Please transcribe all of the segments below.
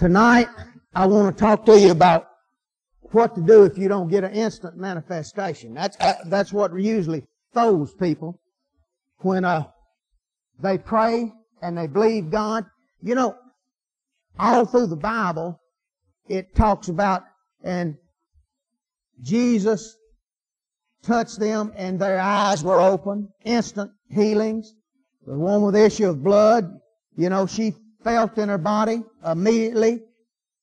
Tonight, I want to talk to you about what to do if you don't get an instant manifestation. That's, uh, that's what usually throws people when uh, they pray and they believe God. You know, all through the Bible, it talks about, and Jesus touched them and their eyes were open, instant healings. The one with the issue of blood, you know, she felt in her body immediately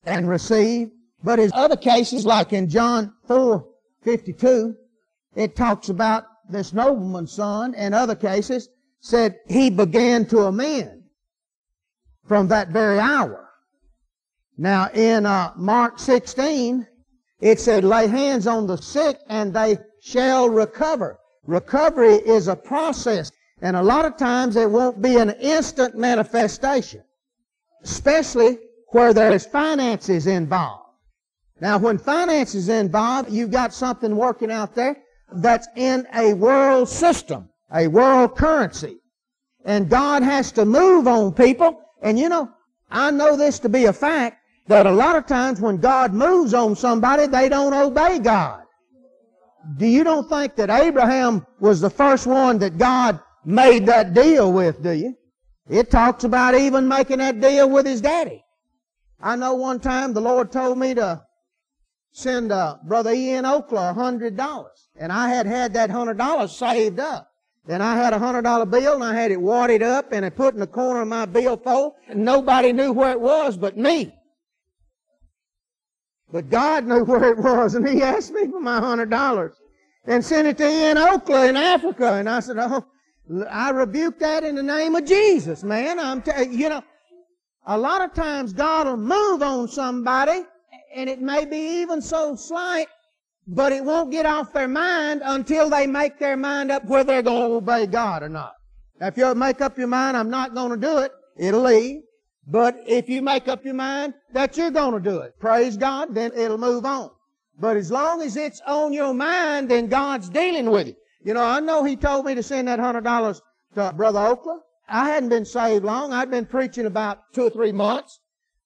and received. But in other cases, like in John 4, 52, it talks about this nobleman's son, In other cases, said he began to amend from that very hour. Now in uh, Mark 16, it said, lay hands on the sick and they shall recover. Recovery is a process. And a lot of times it won't be an instant manifestation. Especially where there is finances involved. Now when finances involved, you've got something working out there that's in a world system, a world currency. And God has to move on people. And you know, I know this to be a fact that a lot of times when God moves on somebody, they don't obey God. Do you don't think that Abraham was the first one that God made that deal with, do you? It talks about even making that deal with his daddy. I know one time the Lord told me to send uh, Brother Ian Oakler a hundred dollars. And I had had that hundred dollars saved up. And I had a hundred dollar bill and I had it wadded up and I put in the corner of my billfold and nobody knew where it was but me. But God knew where it was, and He asked me for my hundred dollars and sent it to Ian Oakler in Africa. And I said, "Oh, I rebuke that in the name of Jesus, man." I'm, t- you know, a lot of times God will move on somebody, and it may be even so slight, but it won't get off their mind until they make their mind up whether they're going to obey God or not. Now, if you make up your mind, I'm not going to do it, it'll leave. But if you make up your mind that you're going to do it, praise God, then it'll move on. But as long as it's on your mind, then God's dealing with it. You know, I know He told me to send that hundred dollars to Brother Oakland. I hadn't been saved long. I'd been preaching about two or three months.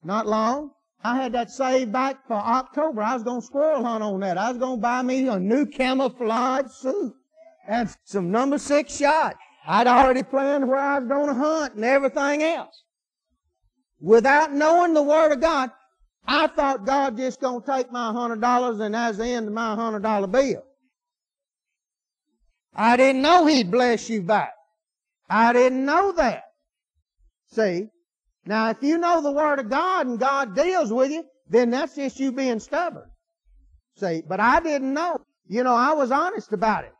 Not long. I had that saved back for October. I was going to squirrel hunt on that. I was going to buy me a new camouflage suit and some number six shot. I'd already planned where I was going to hunt and everything else without knowing the Word of God, I thought God just gonna take my hundred dollars and that's the end of my hundred dollar bill. I didn't know He'd bless you back. I didn't know that. See? Now if you know the Word of God and God deals with you, then that's just you being stubborn. See? But I didn't know. You know, I was honest about it.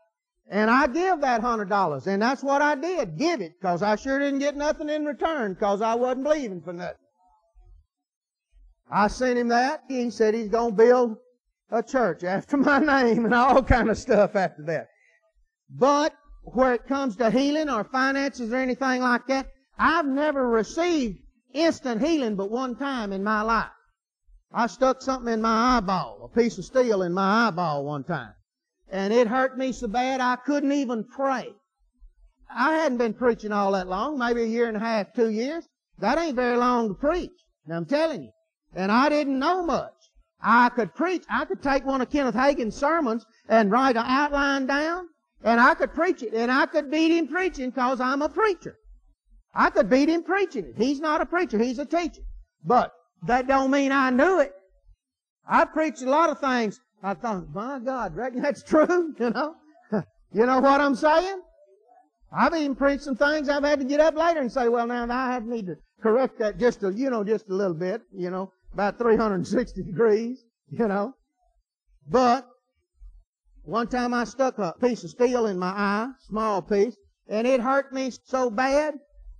And I give that hundred dollars. And that's what I did. Give it. Cause I sure didn't get nothing in return. Cause I wasn't believing for nothing. I sent him that. He said he's gonna build a church after my name and all kind of stuff after that. But where it comes to healing or finances or anything like that, I've never received instant healing but one time in my life. I stuck something in my eyeball, a piece of steel in my eyeball one time and it hurt me so bad I couldn't even pray. I hadn't been preaching all that long, maybe a year and a half, two years. That ain't very long to preach. Now I'm telling you. And I didn't know much. I could preach. I could take one of Kenneth Hagin's sermons and write an outline down, and I could preach it, and I could beat him preaching because I'm a preacher. I could beat him preaching it. He's not a preacher, he's a teacher. But that don't mean I knew it. I preached a lot of things I thought, my God, reckon that's true? You know? you know what I'm saying? I've even preached some things I've had to get up later and say, well, now I need to correct that just a, you know, just a little bit, you know, about 360 degrees, you know. But one time I stuck a piece of steel in my eye, small piece, and it hurt me so bad.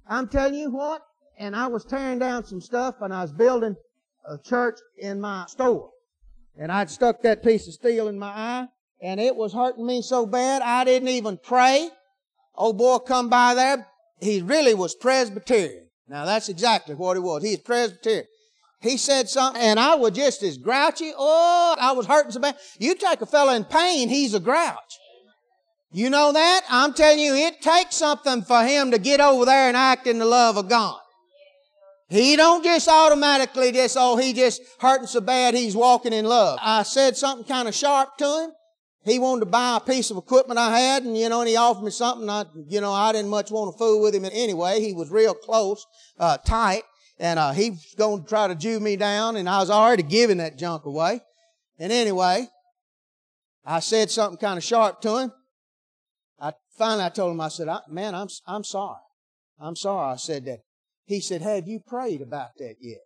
I'm telling you what, and I was tearing down some stuff and I was building a church in my store. And I'd stuck that piece of steel in my eye, and it was hurting me so bad I didn't even pray. Old boy come by there. He really was Presbyterian. Now that's exactly what he was. He's Presbyterian. He said something, and I was just as grouchy. Oh, I was hurting so bad. You take a fellow in pain, he's a grouch. You know that? I'm telling you, it takes something for him to get over there and act in the love of God. He don't just automatically just, oh, he just hurting so bad he's walking in love. I said something kind of sharp to him. He wanted to buy a piece of equipment I had and, you know, and he offered me something. I, you know, I didn't much want to fool with him anyway. He was real close, uh, tight, and, uh, he was going to try to Jew me down and I was already giving that junk away. And anyway, I said something kind of sharp to him. I finally I told him, I said, man, I'm, I'm sorry. I'm sorry I said that. He said, Have you prayed about that yet?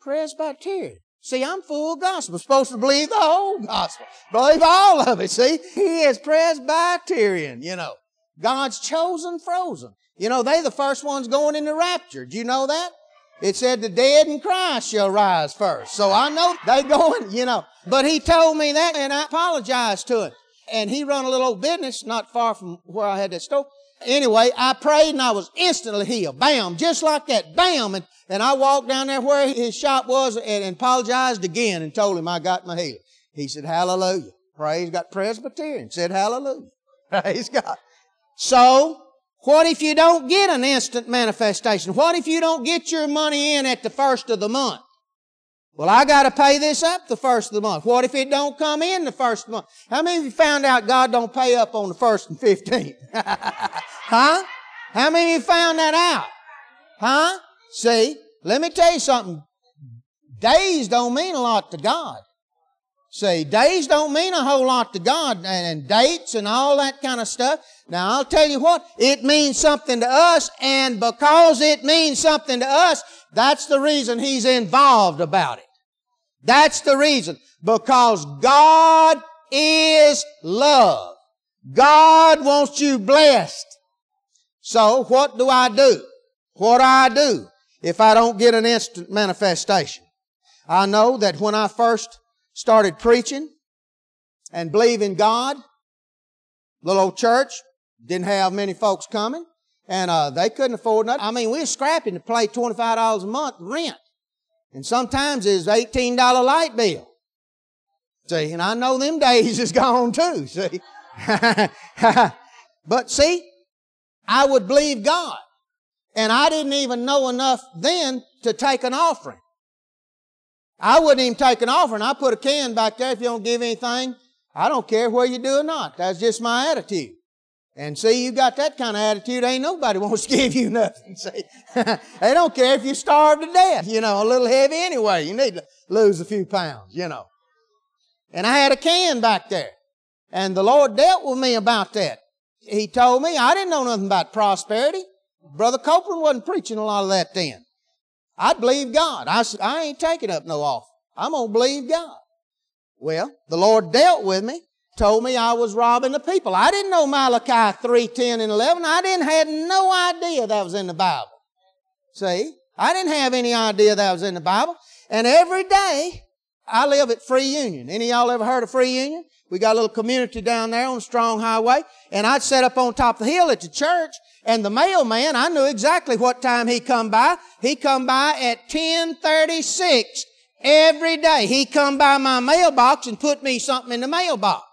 Presbyterian. See, I'm full gospel. Supposed to believe the whole gospel. Believe all of it. See, he is Presbyterian, you know. God's chosen frozen. You know, they the first ones going in the rapture. Do you know that? It said the dead in Christ shall rise first. So I know they going, you know. But he told me that and I apologized to him. And he run a little old business not far from where I had that store. Anyway, I prayed and I was instantly healed. Bam, just like that. Bam. And, and I walked down there where his shop was and, and apologized again and told him I got my healing. He said, hallelujah. Praise God. Presbyterian said hallelujah. Praise God. So, what if you don't get an instant manifestation? What if you don't get your money in at the first of the month? Well, I got to pay this up the first of the month. What if it don't come in the first of the month? How many of you found out God don't pay up on the first and fifteenth? huh? How many of you found that out? Huh? See, let me tell you something. Days don't mean a lot to God. See, days don't mean a whole lot to God and, and dates and all that kind of stuff. Now I'll tell you what, it means something to us and because it means something to us, that's the reason He's involved about it. That's the reason. Because God is love. God wants you blessed. So what do I do? What do I do if I don't get an instant manifestation? I know that when I first started preaching and believing God, little old church, didn't have many folks coming, and uh, they couldn't afford nothing. I mean, we were scrapping to pay $25 a month rent. And sometimes it's $18 light bill. See, and I know them days is gone too, see. but see, I would believe God. And I didn't even know enough then to take an offering. I wouldn't even take an offering. I put a can back there. If you don't give anything, I don't care where you do or not. That's just my attitude. And see, you got that kind of attitude, ain't nobody wants to give you nothing. See, they don't care if you starve to death, you know, a little heavy anyway. You need to lose a few pounds, you know. And I had a can back there. And the Lord dealt with me about that. He told me, I didn't know nothing about prosperity. Brother Copeland wasn't preaching a lot of that then. I believe God. I, I ain't taking up no offer. I'm going to believe God. Well, the Lord dealt with me told me I was robbing the people. I didn't know Malachi 3, 10, and 11. I didn't had no idea that was in the Bible. See? I didn't have any idea that was in the Bible. And every day, I live at Free Union. Any y'all ever heard of Free Union? We got a little community down there on Strong Highway. And I'd set up on top of the hill at the church. And the mailman, I knew exactly what time he come by. He come by at 1036 every day. He come by my mailbox and put me something in the mailbox.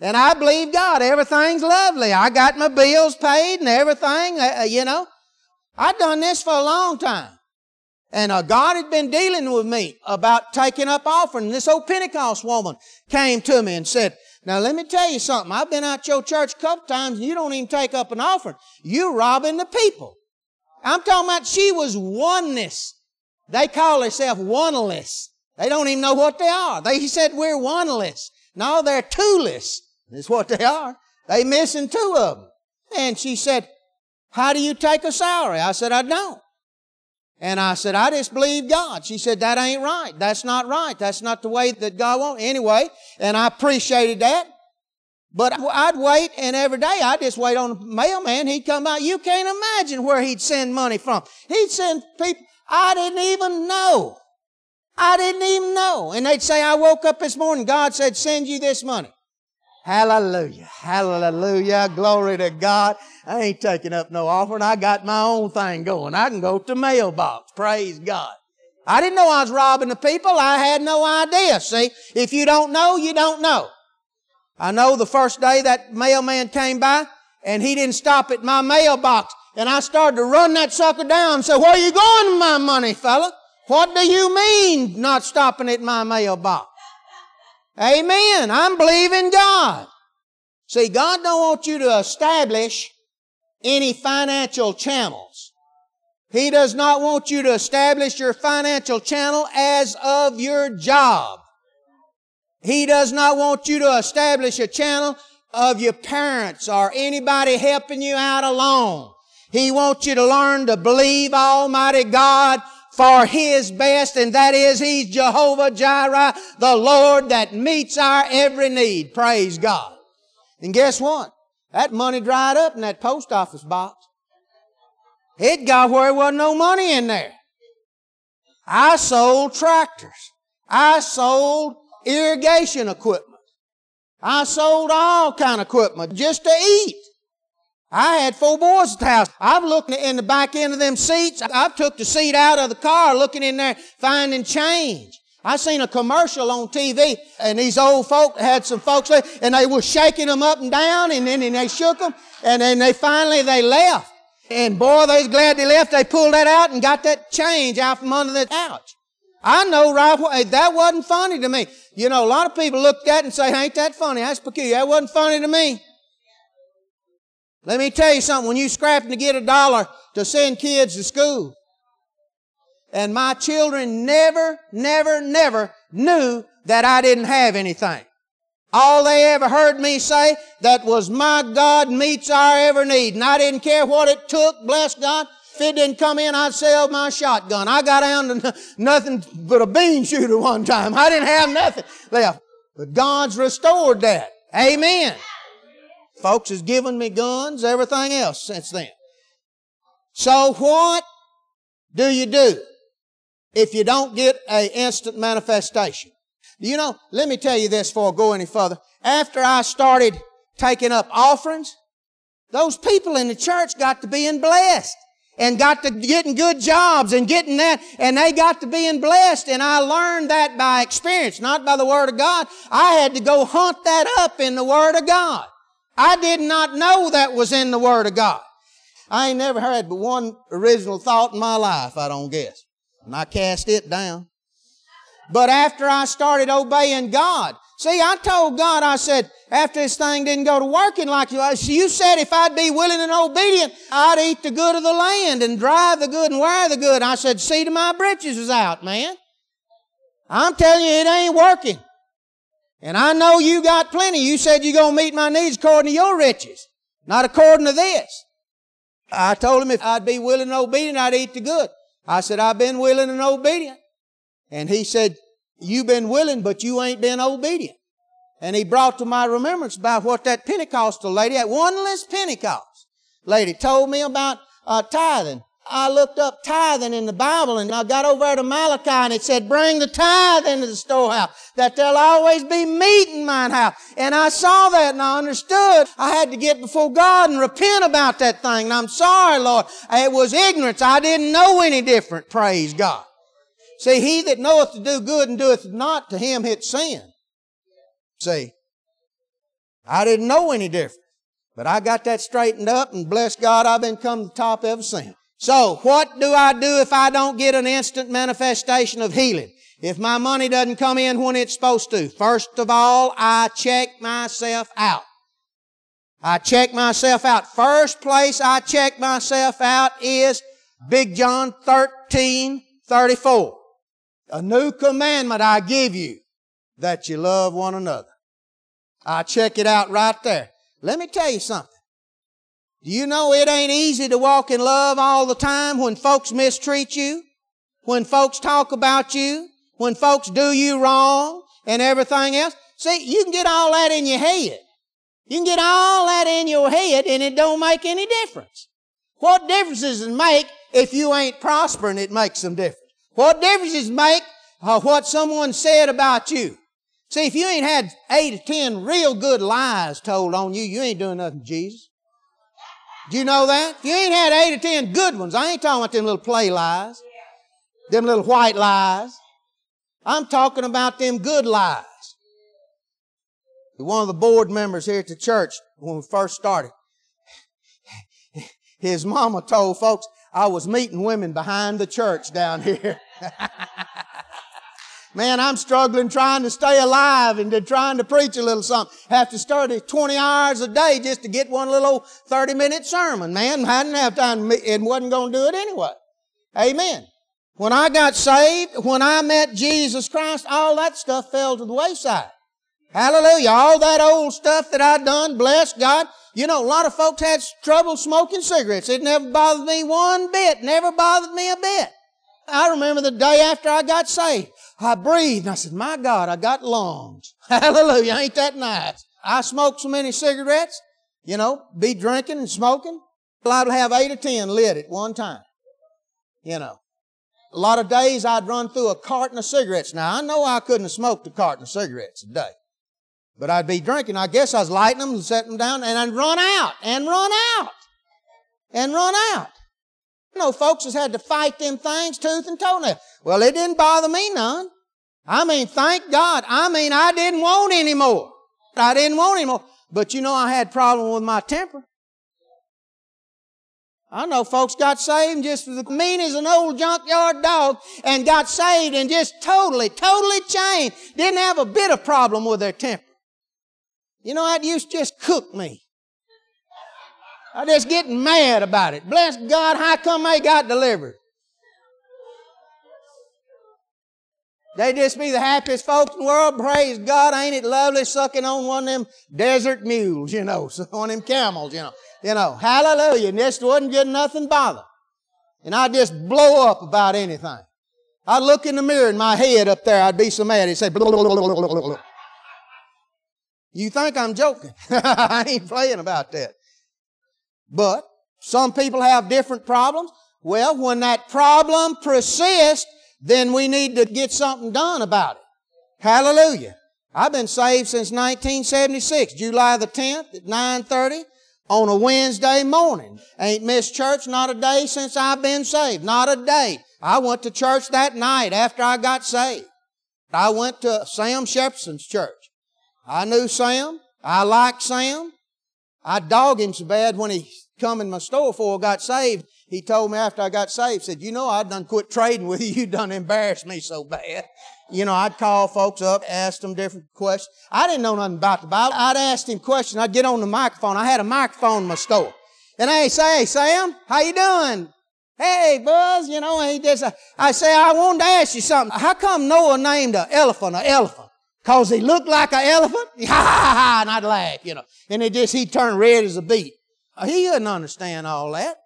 And I believe God. Everything's lovely. I got my bills paid and everything, uh, uh, you know. I've done this for a long time. And uh, God had been dealing with me about taking up offering. This old Pentecost woman came to me and said, now let me tell you something. I've been out your church a couple times and you don't even take up an offering. You're robbing the people. I'm talking about she was oneness. They call themselves oneless. They don't even know what they are. They said we're oneless. No, they're two-less. That's what they are. They missing two of them. And she said, how do you take a salary? I said, I don't. And I said, I just believe God. She said, that ain't right. That's not right. That's not the way that God wants. Anyway, and I appreciated that. But I'd wait and every day I'd just wait on the mailman. He'd come out. You can't imagine where he'd send money from. He'd send people I didn't even know. I didn't even know. And they'd say, I woke up this morning. God said, send you this money. Hallelujah. Hallelujah. Glory to God. I ain't taking up no offering. I got my own thing going. I can go to the mailbox. Praise God. I didn't know I was robbing the people. I had no idea. See, if you don't know, you don't know. I know the first day that mailman came by and he didn't stop at my mailbox And I started to run that sucker down and say, where are you going with my money, fella? What do you mean not stopping at my mailbox? Amen. I'm believing God. See, God don't want you to establish any financial channels. He does not want you to establish your financial channel as of your job. He does not want you to establish a channel of your parents or anybody helping you out alone. He wants you to learn to believe Almighty God for His best, and that is He's Jehovah Jireh, the Lord that meets our every need. Praise God. And guess what? That money dried up in that post office box. It got where there wasn't no money in there. I sold tractors. I sold irrigation equipment. I sold all kind of equipment just to eat. I had four boys at the house. I've looked in the back end of them seats. I've took the seat out of the car looking in there finding change. I seen a commercial on TV and these old folk had some folks there and they were shaking them up and down and then and they shook them and then they finally they left. And boy, they was glad they left. They pulled that out and got that change out from under the couch. I know right away, that wasn't funny to me. You know, a lot of people look at it and say, ain't that funny? That's peculiar. That wasn't funny to me. Let me tell you something. When you scrapping to get a dollar to send kids to school, and my children never, never, never knew that I didn't have anything. All they ever heard me say that was my God meets our every need. And I didn't care what it took, bless God. If it didn't come in, I'd sell my shotgun. I got down to nothing but a bean shooter one time. I didn't have nothing left. But God's restored that. Amen. Folks has given me guns, everything else since then. So what do you do if you don't get a instant manifestation? You know, let me tell you this before I go any further. After I started taking up offerings, those people in the church got to being blessed and got to getting good jobs and getting that and they got to being blessed and I learned that by experience, not by the Word of God. I had to go hunt that up in the Word of God. I did not know that was in the Word of God. I ain't never had but one original thought in my life, I don't guess. And I cast it down. But after I started obeying God, see, I told God, I said, after this thing didn't go to working like you, you said if I'd be willing and obedient, I'd eat the good of the land and drive the good and wear the good. I said, see to my britches is out, man. I'm telling you, it ain't working. And I know you got plenty. You said you're going to meet my needs according to your riches, not according to this. I told him if I'd be willing and obedient, I'd eat the good. I said, I've been willing and obedient. And he said, You've been willing, but you ain't been obedient. And he brought to my remembrance about what that Pentecostal lady, that oneless Pentecost lady, told me about uh, tithing. I looked up tithing in the Bible and I got over to Malachi and it said, bring the tithe into the storehouse, that there'll always be meat in mine house. And I saw that and I understood I had to get before God and repent about that thing. And I'm sorry, Lord. It was ignorance. I didn't know any different. Praise God. See, he that knoweth to do good and doeth not, to him it's sin. See, I didn't know any different. But I got that straightened up and bless God, I've been come to the top ever since. So, what do I do if I don't get an instant manifestation of healing? If my money doesn't come in when it's supposed to, first of all, I check myself out. I check myself out. First place I check myself out is Big John 13, 34. A new commandment I give you, that you love one another. I check it out right there. Let me tell you something. Do you know it ain't easy to walk in love all the time when folks mistreat you? When folks talk about you? When folks do you wrong and everything else? See, you can get all that in your head. You can get all that in your head and it don't make any difference. What difference does it make if you ain't prospering? It makes some difference. What difference does it make uh, what someone said about you? See, if you ain't had eight or ten real good lies told on you, you ain't doing nothing, Jesus. Do you know that? If you ain't had eight or ten good ones, I ain't talking about them little play lies, them little white lies. I'm talking about them good lies. One of the board members here at the church when we first started, His mama told folks I was meeting women behind the church down here. Man, I'm struggling trying to stay alive and to trying to preach a little something. Have to at 20 hours a day just to get one little 30 minute sermon. Man, I didn't have time and wasn't going to do it anyway. Amen. When I got saved, when I met Jesus Christ, all that stuff fell to the wayside. Hallelujah. All that old stuff that I'd done, bless God. You know, a lot of folks had trouble smoking cigarettes. It never bothered me one bit. Never bothered me a bit. I remember the day after I got saved. I breathed and I said, my God, I got lungs. Hallelujah. Ain't that nice? I smoked so many cigarettes, you know, be drinking and smoking. I'd have eight or ten lit at one time. You know. A lot of days I'd run through a carton of cigarettes. Now I know I couldn't have smoked a carton of cigarettes a day. But I'd be drinking. I guess I was lighting them and setting them down and I'd run out and run out and run out. Know, folks has had to fight them things tooth and toenail. Well, it didn't bother me none. I mean, thank God. I mean, I didn't want any more. I didn't want any more. But you know, I had problem with my temper. I know folks got saved just as mean as an old junkyard dog and got saved and just totally, totally changed. Didn't have a bit of problem with their temper. You know, that used to just cook me. I just getting mad about it. Bless God, how come they got delivered? They just be the happiest folks in the world. Praise God, ain't it lovely sucking on one of them desert mules, you know, of them camels, you know. You know, hallelujah. And this wasn't getting nothing bother. And I'd just blow up about anything. I'd look in the mirror and my head up there, I'd be so mad, it'd say, blah, blah, blah, You think I'm joking? I ain't playing about that. But some people have different problems. Well, when that problem persists, then we need to get something done about it. Hallelujah. I've been saved since 1976, July the 10th at 930 on a Wednesday morning. Ain't missed church not a day since I've been saved. Not a day. I went to church that night after I got saved. I went to Sam Shepson's church. I knew Sam. I liked Sam. I dogged him so bad when he come in my store before I got saved. He told me after I got saved, said, you know, I done quit trading with you. You done embarrassed me so bad. You know, I'd call folks up, ask them different questions. I didn't know nothing about the Bible. I'd ask him questions. I'd get on the microphone. I had a microphone in my store. And I'd say, hey, Sam, how you doing? Hey, Buzz, you know, he just, I say, I wanted to ask you something. How come Noah named an elephant an elephant? Cause he looked like an elephant? Ha ha ha, and I'd laugh, you know. And it just, he'd turn red as a beet. Uh, he couldn't understand all that.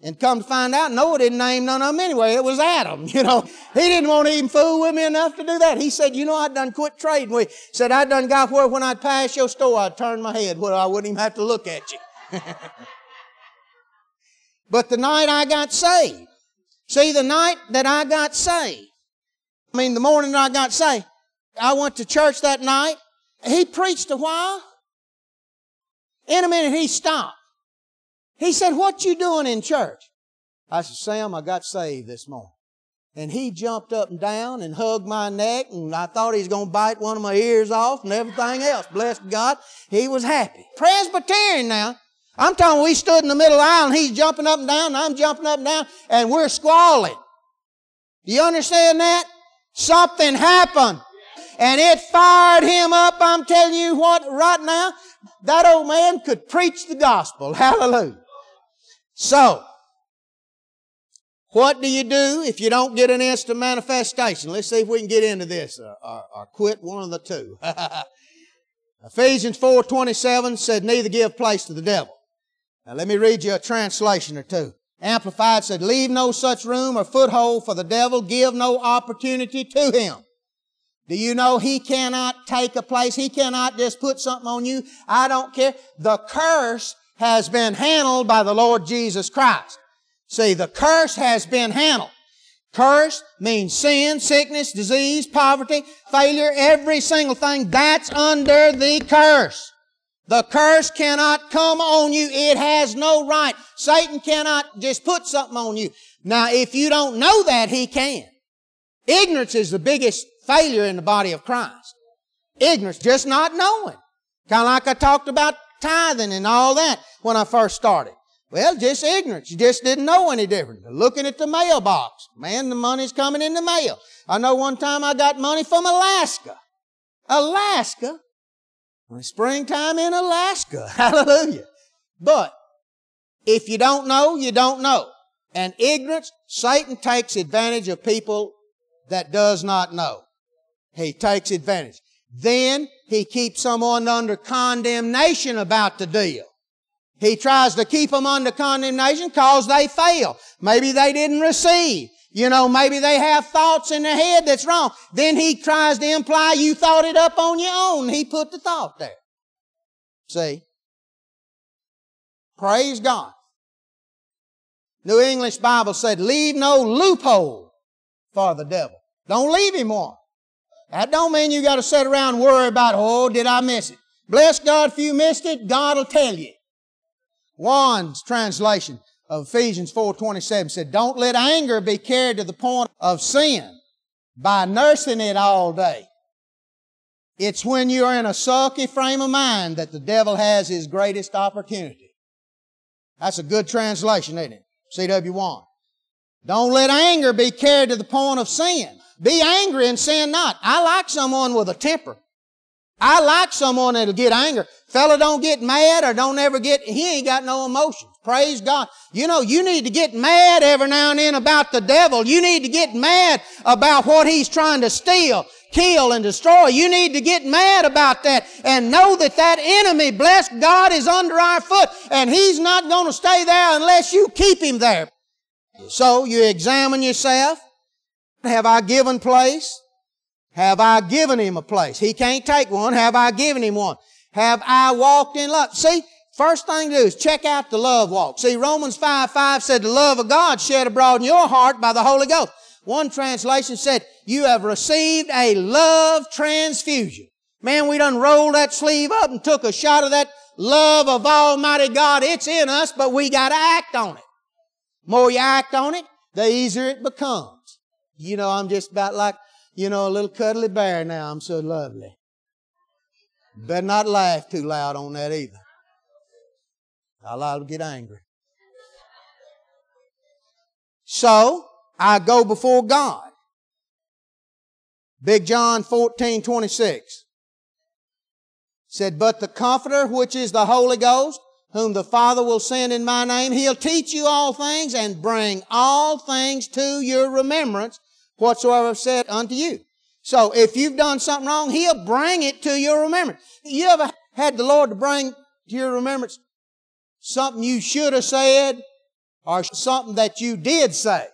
And come to find out, Noah didn't name none of them anyway. It was Adam, you know. He didn't want to even fool with me enough to do that. He said, you know, I done quit trading with you. Said, I done got where when I'd pass your store, I'd turn my head where I wouldn't even have to look at you. but the night I got saved, see, the night that I got saved, I mean, the morning I got saved, I went to church that night. He preached a while. In a minute, he stopped. He said, what you doing in church? I said, Sam, I got saved this morning. And he jumped up and down and hugged my neck and I thought he was going to bite one of my ears off and everything else. Bless God. He was happy. Presbyterian now. I'm talking we stood in the middle aisle and he's jumping up and down and I'm jumping up and down and we're squalling. Do you understand that? Something happened. And it fired him up. I'm telling you what, right now, that old man could preach the gospel. Hallelujah. So, what do you do if you don't get an instant manifestation? Let's see if we can get into this or, or, or quit one of the two. Ephesians 4.27 said, neither give place to the devil. Now let me read you a translation or two. Amplified said, leave no such room or foothold for the devil, give no opportunity to him. Do you know he cannot take a place? He cannot just put something on you. I don't care. The curse has been handled by the Lord Jesus Christ. See, the curse has been handled. Curse means sin, sickness, disease, poverty, failure, every single thing. That's under the curse. The curse cannot come on you. It has no right. Satan cannot just put something on you. Now, if you don't know that, he can. Ignorance is the biggest failure in the body of Christ. Ignorance, just not knowing. Kind of like I talked about tithing and all that when I first started. Well, just ignorance. You just didn't know any different. Looking at the mailbox. Man, the money's coming in the mail. I know one time I got money from Alaska. Alaska? springtime in Alaska. Hallelujah. But if you don't know, you don't know. And ignorance, Satan takes advantage of people that does not know. He takes advantage. Then he keeps someone under condemnation about the deal. He tries to keep them under condemnation because they fail. Maybe they didn't receive. You know, maybe they have thoughts in their head that's wrong. Then he tries to imply you thought it up on your own. He put the thought there. See? Praise God. New English Bible said, leave no loophole for the devil. Don't leave him one. That don't mean you got to sit around and worry about, oh, did I miss it? Bless God if you missed it, God will tell you. Juan's translation of Ephesians 4.27 said, Don't let anger be carried to the point of sin by nursing it all day. It's when you're in a sulky frame of mind that the devil has his greatest opportunity. That's a good translation, isn't it? CW1. Don't let anger be carried to the point of sin. Be angry and sin not. I like someone with a temper. I like someone that'll get angry. Fella don't get mad or don't ever get, he ain't got no emotions. Praise God. You know, you need to get mad every now and then about the devil. You need to get mad about what he's trying to steal, kill, and destroy. You need to get mad about that and know that that enemy, bless God, is under our foot and he's not going to stay there unless you keep him there. So you examine yourself. Have I given place? Have I given him a place? He can't take one. Have I given him one? Have I walked in love? See, first thing to do is check out the love walk. See, Romans 5, 5 said the love of God shed abroad in your heart by the Holy Ghost. One translation said, you have received a love transfusion. Man, we done rolled that sleeve up and took a shot of that love of Almighty God. It's in us, but we gotta act on it. More you act on it, the easier it becomes. You know, I'm just about like you know, a little cuddly bear now. I'm so lovely. Better not laugh too loud on that either. I'll, I'll get angry. So, I go before God. Big John 14, 26 said, But the Comforter, which is the Holy Ghost, whom the Father will send in my name, he'll teach you all things and bring all things to your remembrance whatsoever I've said unto you. So if you've done something wrong, He'll bring it to your remembrance. You ever had the Lord to bring to your remembrance something you should have said or something that you did say?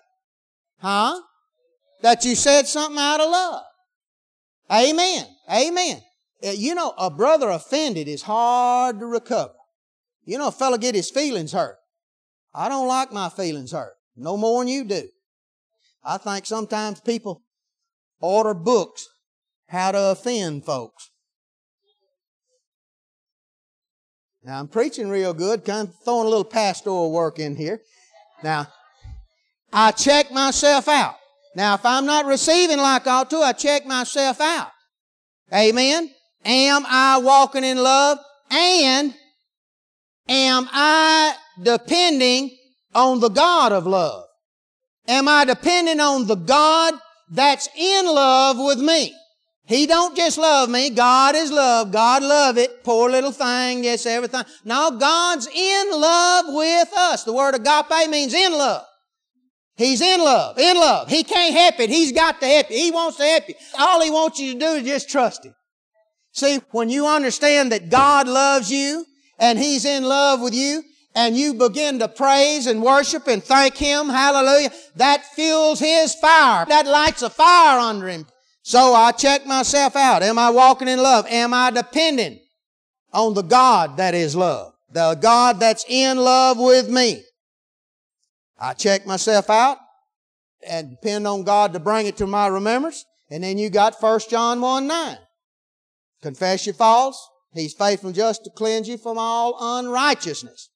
Huh? That you said something out of love. Amen. Amen. Uh, you know, a brother offended is hard to recover. You know, a fellow get his feelings hurt. I don't like my feelings hurt. No more than you do. I think sometimes people order books how to offend folks. Now I'm preaching real good, kind of throwing a little pastoral work in here. Now, I check myself out. Now, if I'm not receiving like I ought to, I check myself out. Amen. Am I walking in love? And am I depending on the God of love? Am I depending on the God that's in love with me? He don't just love me. God is love. God love it. Poor little thing. Yes, everything. No, God's in love with us. The word agape means in love. He's in love. In love. He can't help it. He's got to help you. He wants to help you. All He wants you to do is just trust Him. See, when you understand that God loves you and He's in love with you, and you begin to praise and worship and thank Him, hallelujah, that fuels His fire. That lights a fire under Him. So I check myself out. Am I walking in love? Am I depending on the God that is love? The God that's in love with me. I check myself out and depend on God to bring it to my remembrance. And then you got 1 John 1 9. Confess your faults. He's faithful and just to cleanse you from all unrighteousness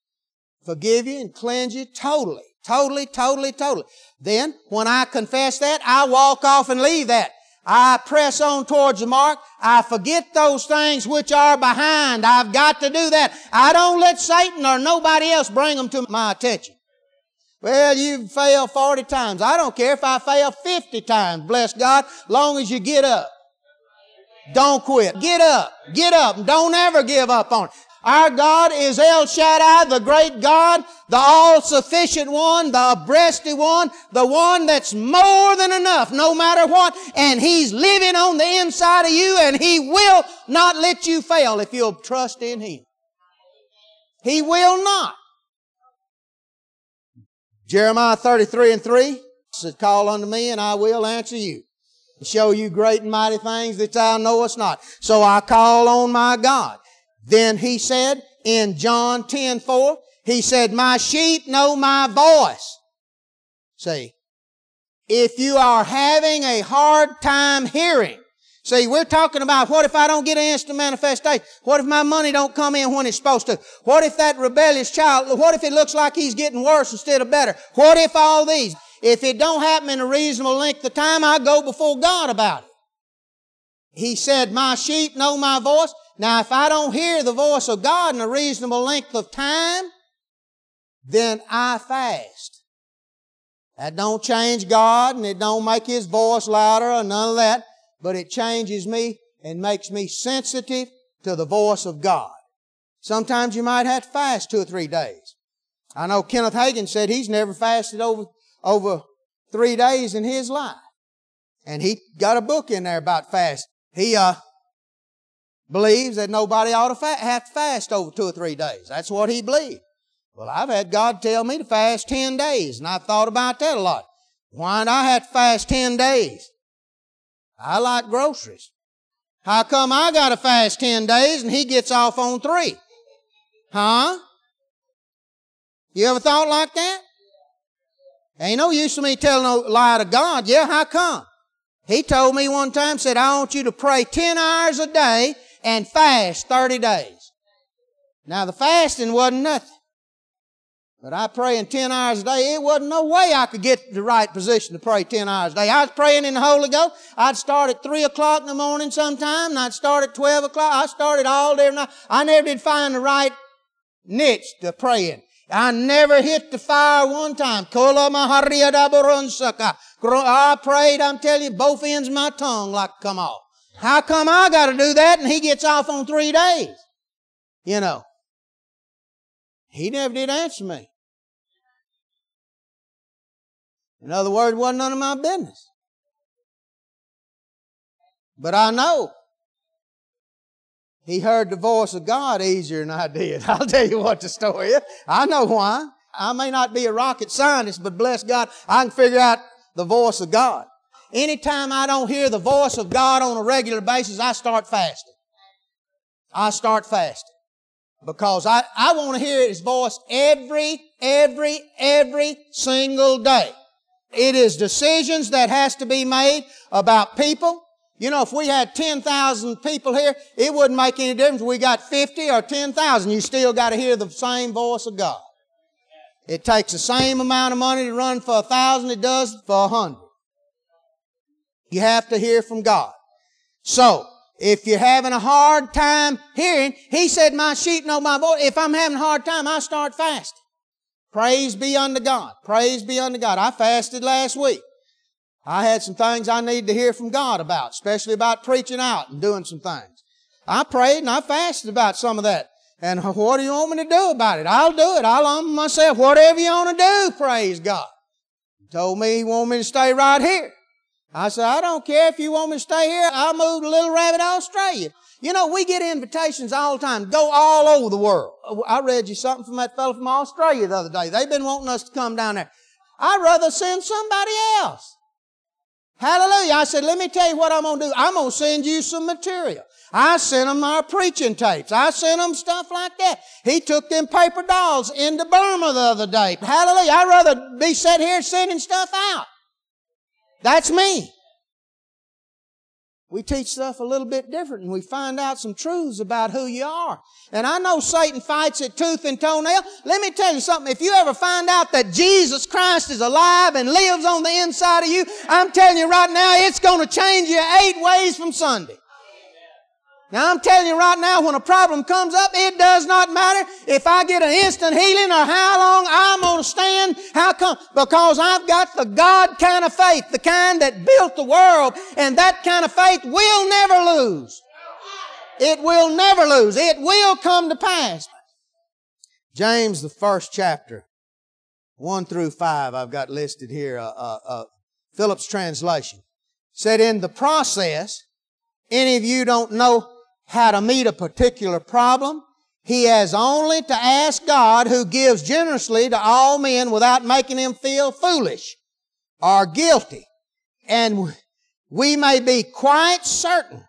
forgive you and cleanse you totally. Totally, totally, totally. Then, when I confess that, I walk off and leave that. I press on towards the mark. I forget those things which are behind. I've got to do that. I don't let Satan or nobody else bring them to my attention. Well, you failed 40 times. I don't care if I fail 50 times. Bless God, long as you get up. Don't quit. Get up. Get up. Don't ever give up on it. Our God is El Shaddai, the great God, the all-sufficient one, the breasted one, the one that's more than enough no matter what. And He's living on the inside of you and He will not let you fail if you'll trust in Him. He will not. Jeremiah 33 and 3 says, Call unto me and I will answer you. And show you great and mighty things that thou knowest not. So I call on my God. Then he said in John 10 4, he said, My sheep know my voice. See, if you are having a hard time hearing, See, we're talking about what if I don't get an instant manifestation? What if my money don't come in when it's supposed to? What if that rebellious child, what if it looks like he's getting worse instead of better? What if all these? If it don't happen in a reasonable length of time, I go before God about it. He said, my sheep know my voice. Now, if I don't hear the voice of God in a reasonable length of time, then I fast. That don't change God and it don't make His voice louder or none of that but it changes me and makes me sensitive to the voice of God. Sometimes you might have to fast two or three days. I know Kenneth Hagin said he's never fasted over, over three days in his life. And he got a book in there about fast. He, uh, believes that nobody ought to fa- have to fast over two or three days. That's what he believed. Well, I've had God tell me to fast 10 days, and I've thought about that a lot. Why do I have to fast 10 days? I like groceries. How come I got to fast 10 days and he gets off on three? Huh? You ever thought like that? Ain't no use for me telling no lie to God. Yeah, how come? He told me one time, said, I want you to pray 10 hours a day and fast 30 days. Now the fasting wasn't nothing. But I praying 10 hours a day. It wasn't no way I could get the right position to pray 10 hours a day. I was praying in the Holy Ghost. I'd start at 3 o'clock in the morning sometime, and I'd start at 12 o'clock. I started all day. Night. I never did find the right niche to pray in. I never hit the fire one time. I prayed, I'm telling you, both ends of my tongue like come off. How come I got to do that and he gets off on three days? You know. He never did answer me. In other words, it wasn't none of my business. But I know he heard the voice of God easier than I did. I'll tell you what the story is. I know why. I may not be a rocket scientist, but bless God, I can figure out the voice of God. Anytime I don't hear the voice of God on a regular basis, I start fasting. I start fasting. Because I, I want to hear His voice every, every, every single day. It is decisions that has to be made about people. You know, if we had 10,000 people here, it wouldn't make any difference. We got 50 or 10,000. You still got to hear the same voice of God. It takes the same amount of money to run for a thousand it does for a hundred. You have to hear from God. So, if you're having a hard time hearing, He said, my sheep know my voice. If I'm having a hard time, I start fasting. Praise be unto God. Praise be unto God. I fasted last week. I had some things I needed to hear from God about, especially about preaching out and doing some things. I prayed and I fasted about some of that. And what do you want me to do about it? I'll do it. I'll humble myself. Whatever you want to do, praise God. He told me he wanted me to stay right here. I said, I don't care if you want me to stay here. I'll move to Little Rabbit, Australia. You know, we get invitations all the time. Go all over the world. I read you something from that fellow from Australia the other day. They've been wanting us to come down there. I'd rather send somebody else. Hallelujah. I said, let me tell you what I'm going to do. I'm going to send you some material. I sent them our preaching tapes. I sent them stuff like that. He took them paper dolls into Burma the other day. Hallelujah. I'd rather be sitting here sending stuff out. That's me. We teach stuff a little bit different and we find out some truths about who you are. And I know Satan fights it tooth and toenail. Let me tell you something. If you ever find out that Jesus Christ is alive and lives on the inside of you, I'm telling you right now, it's going to change you eight ways from Sunday. Now I'm telling you right now, when a problem comes up, it does not matter if I get an instant healing or how long I'm going to stand. How come? Because I've got the God kind of faith, the kind that built the world, and that kind of faith will never lose. It will never lose. It will come to pass. James, the first chapter, 1 through 5, I've got listed here, uh, uh, uh, Phillips translation. Said in the process, any of you don't know how to meet a particular problem. He has only to ask God who gives generously to all men without making them feel foolish or guilty. And we may be quite certain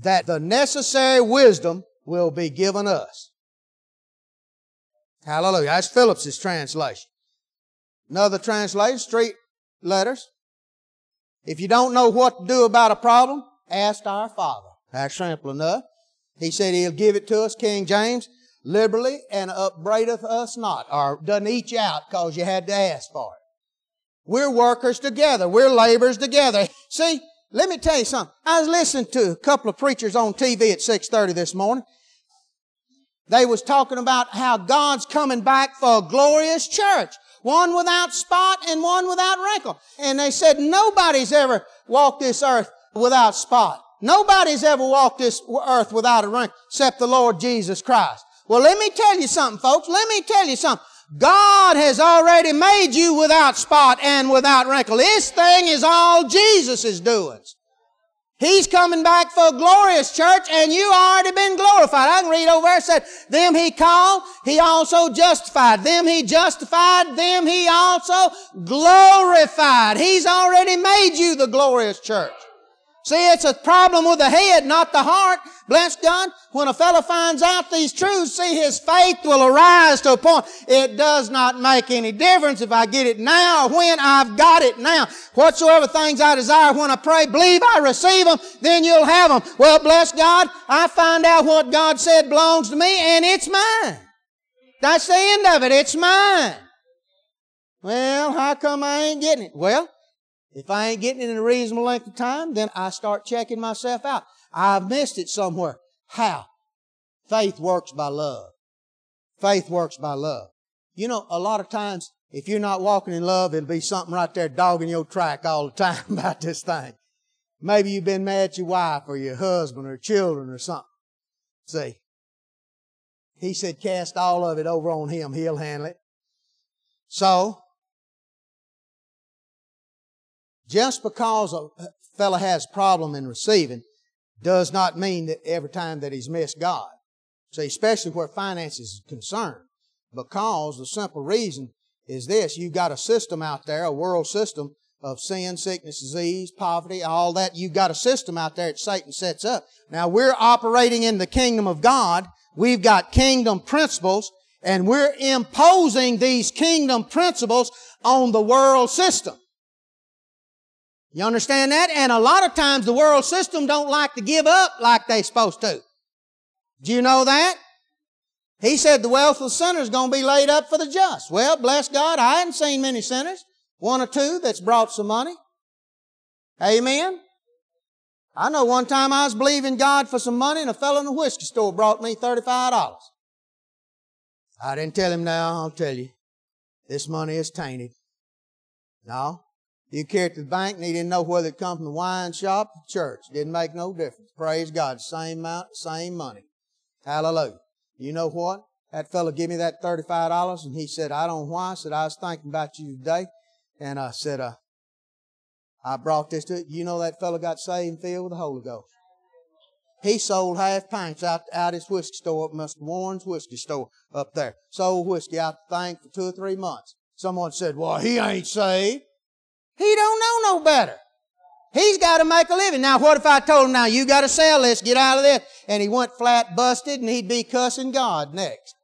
that the necessary wisdom will be given us. Hallelujah. That's Phillips's translation. Another translation, street letters. If you don't know what to do about a problem, ask our Father. That's simple enough. He said he'll give it to us, King James, liberally and upbraideth us not, or doesn't eat you out because you had to ask for it. We're workers together. We're laborers together. See, let me tell you something. I was listening to a couple of preachers on TV at 6.30 this morning. They was talking about how God's coming back for a glorious church. One without spot and one without wrinkle. And they said nobody's ever walked this earth without spot. Nobody's ever walked this earth without a ring except the Lord Jesus Christ. Well, let me tell you something, folks. Let me tell you something. God has already made you without spot and without wrinkle. This thing is all Jesus' doings. He's coming back for a glorious church and you already been glorified. I can read over there, said, them he called, he also justified. Them he justified, them he also glorified. He's already made you the glorious church. See, it's a problem with the head, not the heart. Bless God. When a fellow finds out these truths, see, his faith will arise to a point. It does not make any difference if I get it now or when I've got it now. Whatsoever things I desire when I pray, believe I receive them, then you'll have them. Well, bless God. I find out what God said belongs to me and it's mine. That's the end of it. It's mine. Well, how come I ain't getting it? Well, if I ain't getting it in a reasonable length of time, then I start checking myself out. I've missed it somewhere. How? Faith works by love. Faith works by love. You know, a lot of times, if you're not walking in love, it'll be something right there dogging your track all the time about this thing. Maybe you've been mad at your wife or your husband or children or something. See, he said, cast all of it over on him. He'll handle it. So, just because a fellow has a problem in receiving does not mean that every time that he's missed God. See, especially where finances is concerned. Because the simple reason is this, you've got a system out there, a world system of sin, sickness, disease, poverty, all that. You've got a system out there that Satan sets up. Now we're operating in the kingdom of God. We've got kingdom principles and we're imposing these kingdom principles on the world system. You understand that? And a lot of times the world system don't like to give up like they supposed to. Do you know that? He said the wealth of sinners is going to be laid up for the just. Well, bless God, I hadn't seen many sinners. One or two that's brought some money. Amen. I know one time I was believing God for some money and a fellow in the whiskey store brought me $35. I didn't tell him now, I'll tell you. This money is tainted. No. You carried it to the bank and he didn't know whether it come from the wine shop or church. Didn't make no difference. Praise God. Same amount, same money. Hallelujah. You know what? That fellow gave me that $35 and he said, I don't know why. I said, I was thinking about you today. And I said, uh, I brought this to you. know that fellow got saved and filled with the Holy Ghost. He sold half pints out, out his whiskey store up Mr. Warren's whiskey store up there. Sold whiskey out the thing for two or three months. Someone said, well, he ain't saved. He don't know no better. He's got to make a living. Now, what if I told him, now you got to sell this, get out of this, and he went flat busted and he'd be cussing God next.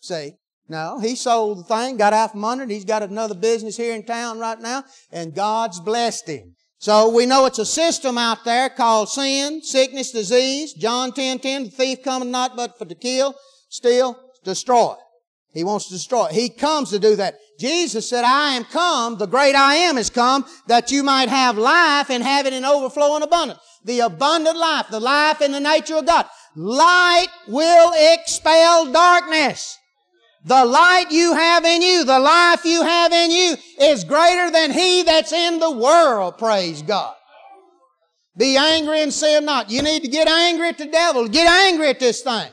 See? No, he sold the thing, got out from under it. He's got another business here in town right now, and God's blessed him. So we know it's a system out there called sin, sickness, disease. John 10, 10, the thief cometh not but for to kill, steal, destroy. He wants to destroy. He comes to do that. Jesus said, I am come, the great I am is come, that you might have life and have it in overflow and abundance. The abundant life, the life in the nature of God. Light will expel darkness. The light you have in you, the life you have in you is greater than he that's in the world, praise God. Be angry and sin not. You need to get angry at the devil. Get angry at this thing.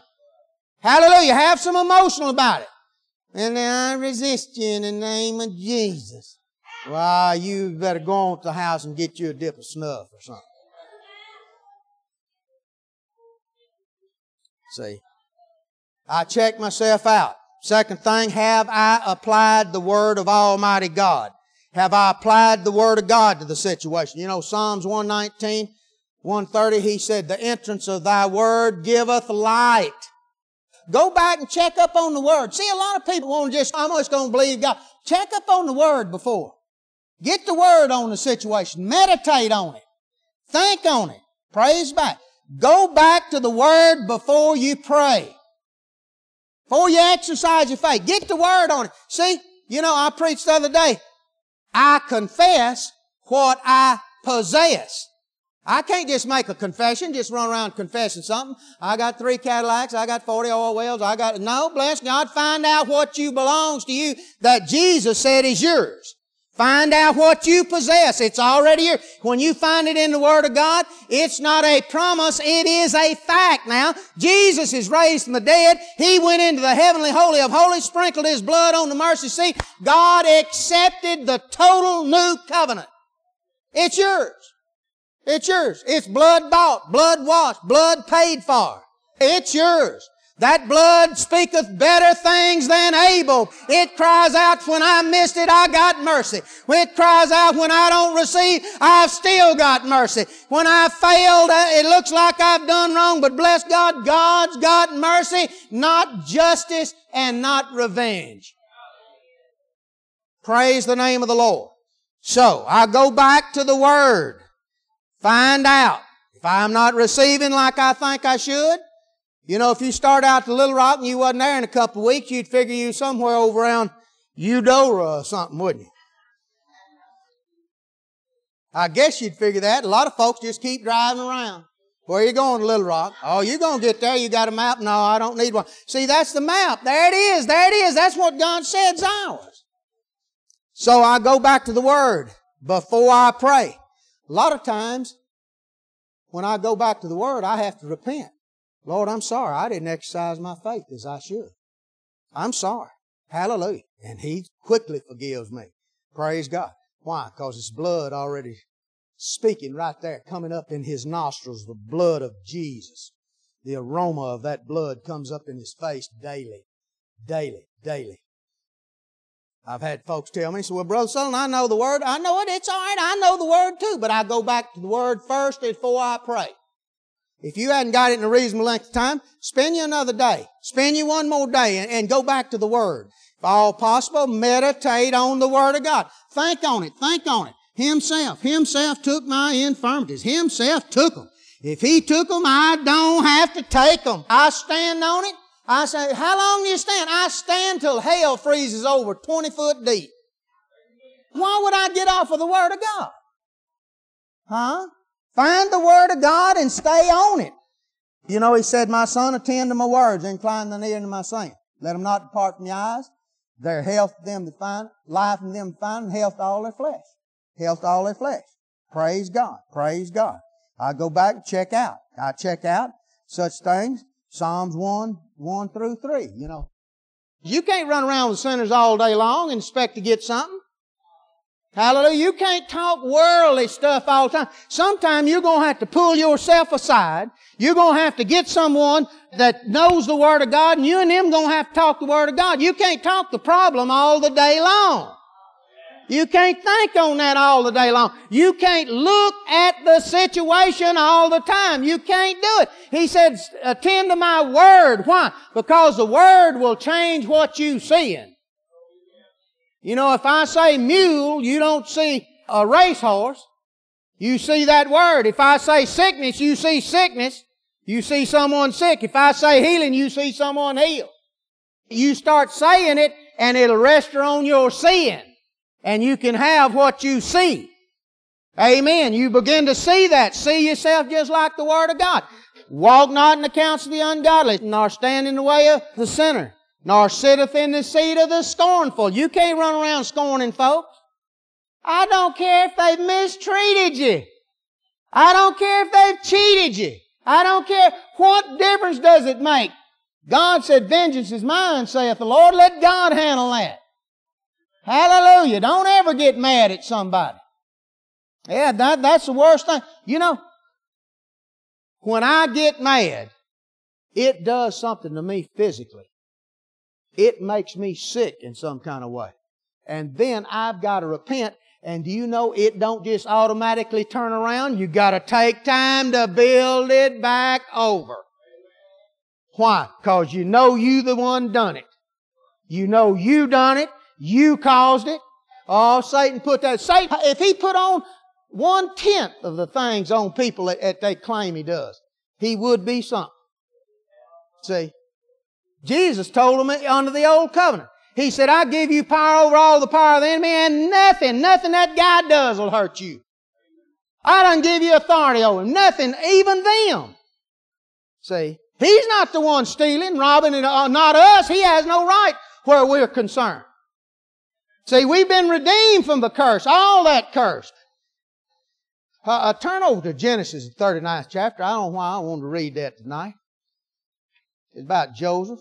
Hallelujah. Have some emotional about it. And I resist you in the name of Jesus. Well, you better go on to the house and get you a dip of snuff or something. See, I check myself out. Second thing, have I applied the Word of Almighty God? Have I applied the Word of God to the situation? You know, Psalms 119, 130, he said, The entrance of thy Word giveth light. Go back and check up on the Word. See, a lot of people won't just, I'm just going to believe God. Check up on the Word before. Get the Word on the situation. Meditate on it. Think on it. Praise back. Go back to the Word before you pray. Before you exercise your faith, get the word on it. See, you know, I preached the other day. I confess what I possess. I can't just make a confession, just run around confessing something. I got three Cadillacs, I got 40 oil wells, I got, no, bless God, find out what you belongs to you that Jesus said is yours. Find out what you possess. It's already here. When you find it in the Word of God, it's not a promise, it is a fact now. Jesus is raised from the dead. He went into the heavenly holy of holies, sprinkled His blood on the mercy seat. God accepted the total new covenant. It's yours. It's yours. It's blood bought, blood washed, blood paid for. It's yours. That blood speaketh better things than Abel. It cries out when I missed it, I got mercy. It cries out when I don't receive, I've still got mercy. When I failed, uh, it looks like I've done wrong, but bless God, God's got mercy, not justice and not revenge. Praise the name of the Lord. So, I go back to the Word. Find out. If I'm not receiving like I think I should, you know, if you start out to Little Rock and you wasn't there in a couple of weeks, you'd figure you somewhere over around Eudora or something, wouldn't you? I guess you'd figure that. A lot of folks just keep driving around. Where you going, to Little Rock? Oh, you're going to get there. You got a map? No, I don't need one. See, that's the map. There it is. There it is. That's what God said's ours. So I go back to the Word before I pray. A lot of times, when I go back to the Word, I have to repent. Lord, I'm sorry. I didn't exercise my faith as I should. I'm sorry. Hallelujah. And He quickly forgives me. Praise God. Why? Because His blood already speaking right there, coming up in His nostrils, the blood of Jesus. The aroma of that blood comes up in His face daily, daily, daily. I've had folks tell me, so well, Brother Sutherlin, I know the Word. I know it. It's all right. I know the Word too. But I go back to the Word first before I pray. If you hadn't got it in a reasonable length of time, spend you another day. Spend you one more day and, and go back to the Word. If all possible, meditate on the Word of God. Think on it. Think on it. Himself. Himself took my infirmities. Himself took them. If He took them, I don't have to take them. I stand on it. I say, how long do you stand? I stand till hell freezes over 20 foot deep. Why would I get off of the Word of God? Huh? Find the Word of God and stay on it. You know, he said, My son, attend to my words, incline the ear to my saying. Let them not depart from your eyes. Their health to them to find, life in them to find, and health to all their flesh. Health to all their flesh. Praise God. Praise God. I go back and check out. I check out such things. Psalms 1, 1 through 3, you know. You can't run around with sinners all day long and expect to get something. Hallelujah. You can't talk worldly stuff all the time. Sometime you're going to have to pull yourself aside. You're going to have to get someone that knows the Word of God and you and them going to have to talk the Word of God. You can't talk the problem all the day long. You can't think on that all the day long. You can't look at the situation all the time. You can't do it. He said, attend to my Word. Why? Because the Word will change what you seeing. You know, if I say mule, you don't see a racehorse. You see that word. If I say sickness, you see sickness. You see someone sick. If I say healing, you see someone healed. You start saying it and it'll rest on your seeing. And you can have what you see. Amen. You begin to see that. See yourself just like the Word of God. Walk not in the counsel of the ungodly, nor stand in the way of the sinner, nor sitteth in the seat of the scornful. You can't run around scorning folks. I don't care if they've mistreated you. I don't care if they've cheated you. I don't care. What difference does it make? God said, vengeance is mine, saith the Lord. Let God handle that. Hallelujah. Don't ever get mad at somebody. Yeah, that, that's the worst thing. You know, when I get mad, it does something to me physically. It makes me sick in some kind of way. And then I've got to repent. And do you know it don't just automatically turn around? You got to take time to build it back over. Why? Cause you know you the one done it. You know you done it. You caused it. Oh, Satan put that. Satan, if he put on one tenth of the things on people that, that they claim he does, he would be something. See? Jesus told them under the old covenant. He said, I give you power over all the power of the enemy, and nothing, nothing that guy does will hurt you. I don't give you authority over him. Nothing, even them. See? He's not the one stealing, robbing, and uh, not us. He has no right where we're concerned. See, we've been redeemed from the curse, all that curse. Uh, uh, turn over to Genesis, the 39th chapter. I don't know why I wanted to read that tonight. It's about Joseph.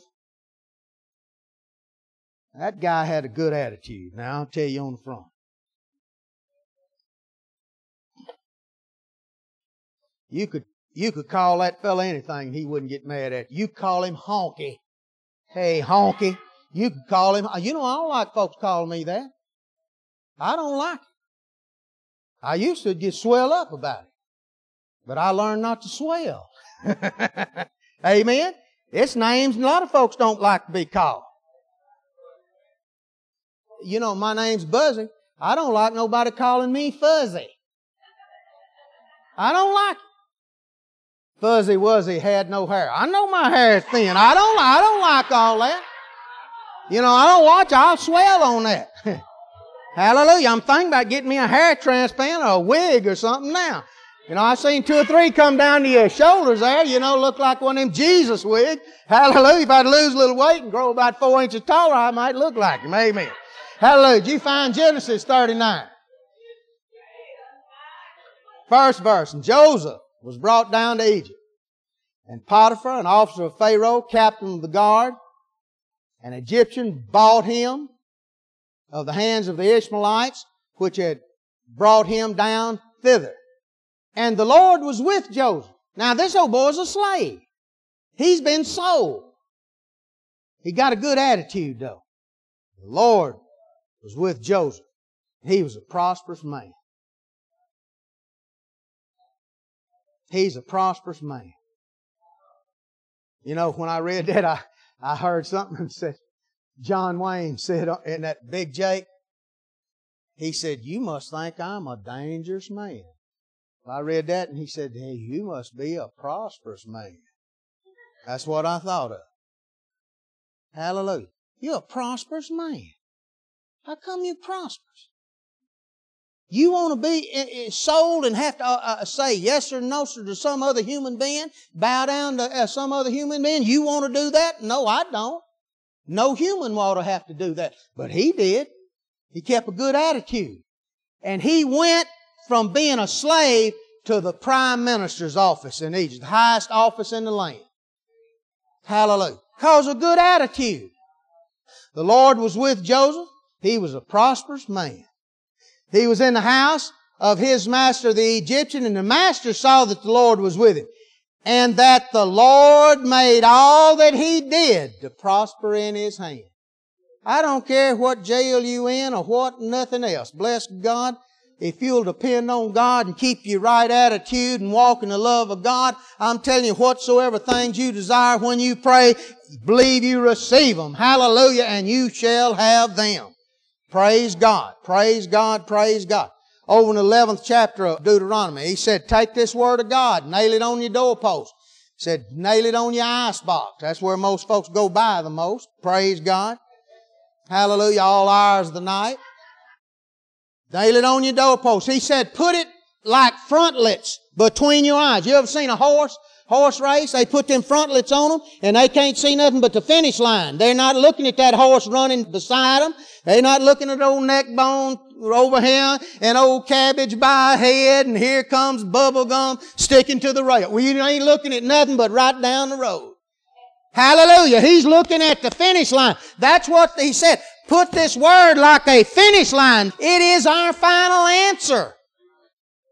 That guy had a good attitude. Now, I'll tell you on the front. You could, you could call that fella anything and he wouldn't get mad at. you. You call him honky. Hey, honky. You could call him, you know, I don't like folks calling me that. I don't like it. I used to get swell up about it. But I learned not to swell. Amen? It's names a lot of folks don't like to be called. You know, my name's Buzzy. I don't like nobody calling me Fuzzy. I don't like it. Fuzzy Wuzzy had no hair. I know my hair is thin. I don't, I don't like all that. You know, I don't watch, I'll swell on that. Hallelujah. I'm thinking about getting me a hair transplant or a wig or something now. You know, I've seen two or three come down to your shoulders there, you know, look like one of them Jesus wigs. Hallelujah. If I'd lose a little weight and grow about four inches taller, I might look like him. Amen. Hallelujah. You find Genesis 39? First verse. And Joseph was brought down to Egypt. And Potiphar, an officer of Pharaoh, captain of the guard, an Egyptian, bought him of the hands of the Ishmaelites, which had brought him down thither. And the Lord was with Joseph. Now this old boy's a slave. He's been sold. He got a good attitude though. The Lord was with Joseph. He was a prosperous man. He's a prosperous man. You know, when I read that, I, I heard something said, John Wayne said in that Big Jake, he said, You must think I'm a dangerous man. I read that and he said, Hey, you must be a prosperous man. That's what I thought of. Hallelujah. You're a prosperous man. How come you're prosperous? You want to be sold and have to uh, uh, say yes or no to some other human being, bow down to uh, some other human being? You want to do that? No, I don't. No human ought to have to do that. But he did. He kept a good attitude. And he went from being a slave to the prime minister's office in Egypt, the highest office in the land. Hallelujah. Cause a good attitude. The Lord was with Joseph. He was a prosperous man. He was in the house of his master, the Egyptian, and the master saw that the Lord was with him and that the Lord made all that he did to prosper in his hand. I don't care what jail you in or what, nothing else. Bless God. If you'll depend on God and keep your right attitude and walk in the love of God, I'm telling you whatsoever things you desire when you pray, believe you receive them. Hallelujah. And you shall have them. Praise God. Praise God. Praise God. over in the 11th chapter of Deuteronomy. He said, take this word of God, nail it on your doorpost. He said, nail it on your ice box. That's where most folks go by the most. Praise God. Hallelujah, all hours of the night. Nail it on your doorpost. He said, put it like frontlets between your eyes. You ever seen a horse? Horse race, they put them frontlets on them and they can't see nothing but the finish line. They're not looking at that horse running beside them. They're not looking at old neck bone over here and old cabbage by head and here comes bubble gum sticking to the rail. Well, you ain't looking at nothing but right down the road. Hallelujah. He's looking at the finish line. That's what he said. Put this word like a finish line. It is our final answer.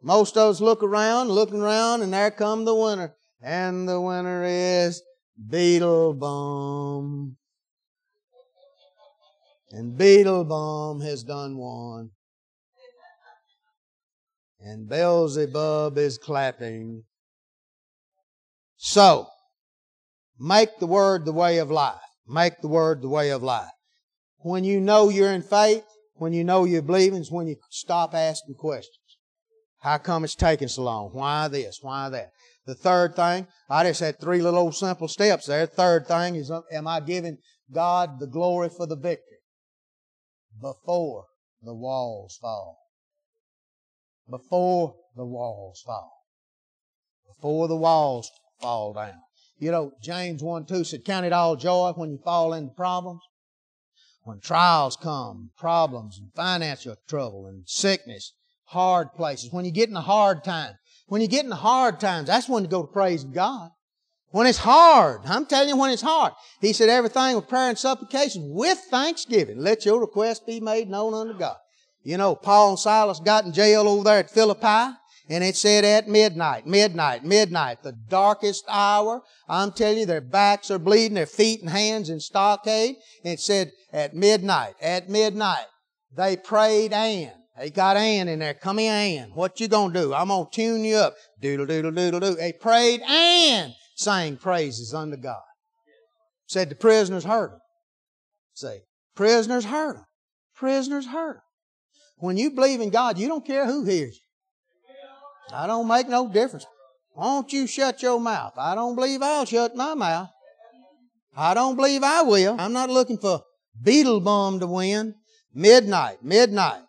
Most of us look around, looking around, and there come the winner. And the winner is Beelzebub. And Beelzebub has done one. And Beelzebub is clapping. So, make the word the way of life. Make the word the way of life. When you know you're in faith, when you know you're believing, is when you stop asking questions. How come it's taking so long? Why this? Why that? The third thing, I just had three little old simple steps there. Third thing is, uh, am I giving God the glory for the victory? Before the walls fall. Before the walls fall. Before the walls fall down. You know, James 1 2 said, Count it all joy when you fall into problems when trials come, problems and financial trouble and sickness, hard places, when you get in a hard time, when you get in the hard times, that's when to go to praise God. When it's hard, I'm telling you when it's hard. He said everything with prayer and supplication with thanksgiving. Let your request be made known unto God. You know, Paul and Silas got in jail over there at Philippi. And it said at midnight, midnight, midnight, the darkest hour. I'm telling you, their backs are bleeding, their feet and hands in stockade. And it said at midnight, at midnight, they prayed Ann. They got Ann in there. Come here, Ann. What you gonna do? I'm gonna tune you up. Doodle, doodle, doodle, doodle. They prayed and sang praises unto God. Said the prisoners heard them. Say, prisoners heard them. Prisoners heard them. When you believe in God, you don't care who hears you. I don't make no difference. Won't you shut your mouth? I don't believe I'll shut my mouth. I don't believe I will. I'm not looking for Beelzebub to win. Midnight, midnight.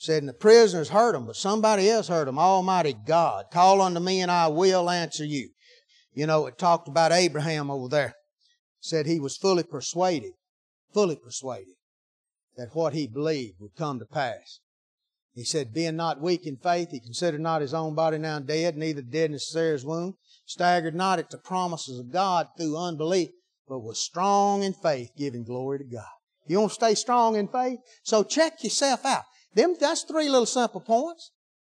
Said, and the prisoners heard them, but somebody else heard them. Almighty God, call unto me and I will answer you. You know, it talked about Abraham over there. Said he was fully persuaded, fully persuaded that what he believed would come to pass. He said, being not weak in faith, he considered not his own body now dead, neither the deadness of Sarah's womb, staggered not at the promises of God through unbelief, but was strong in faith, giving glory to God. You want to stay strong in faith? So check yourself out. Them, that's three little simple points.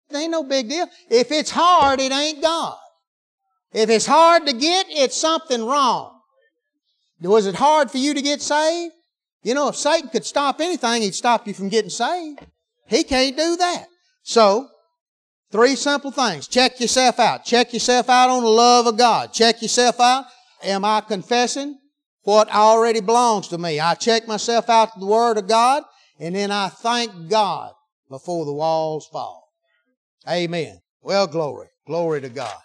It ain't no big deal. If it's hard, it ain't God. If it's hard to get, it's something wrong. Was it hard for you to get saved? You know, if Satan could stop anything, he'd stop you from getting saved. He can't do that. So, three simple things. Check yourself out. Check yourself out on the love of God. Check yourself out. Am I confessing what already belongs to me? I check myself out to the Word of God, and then I thank God before the walls fall. Amen. Well, glory. Glory to God.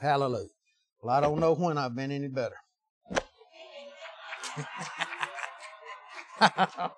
Hallelujah. Well, I don't know when I've been any better.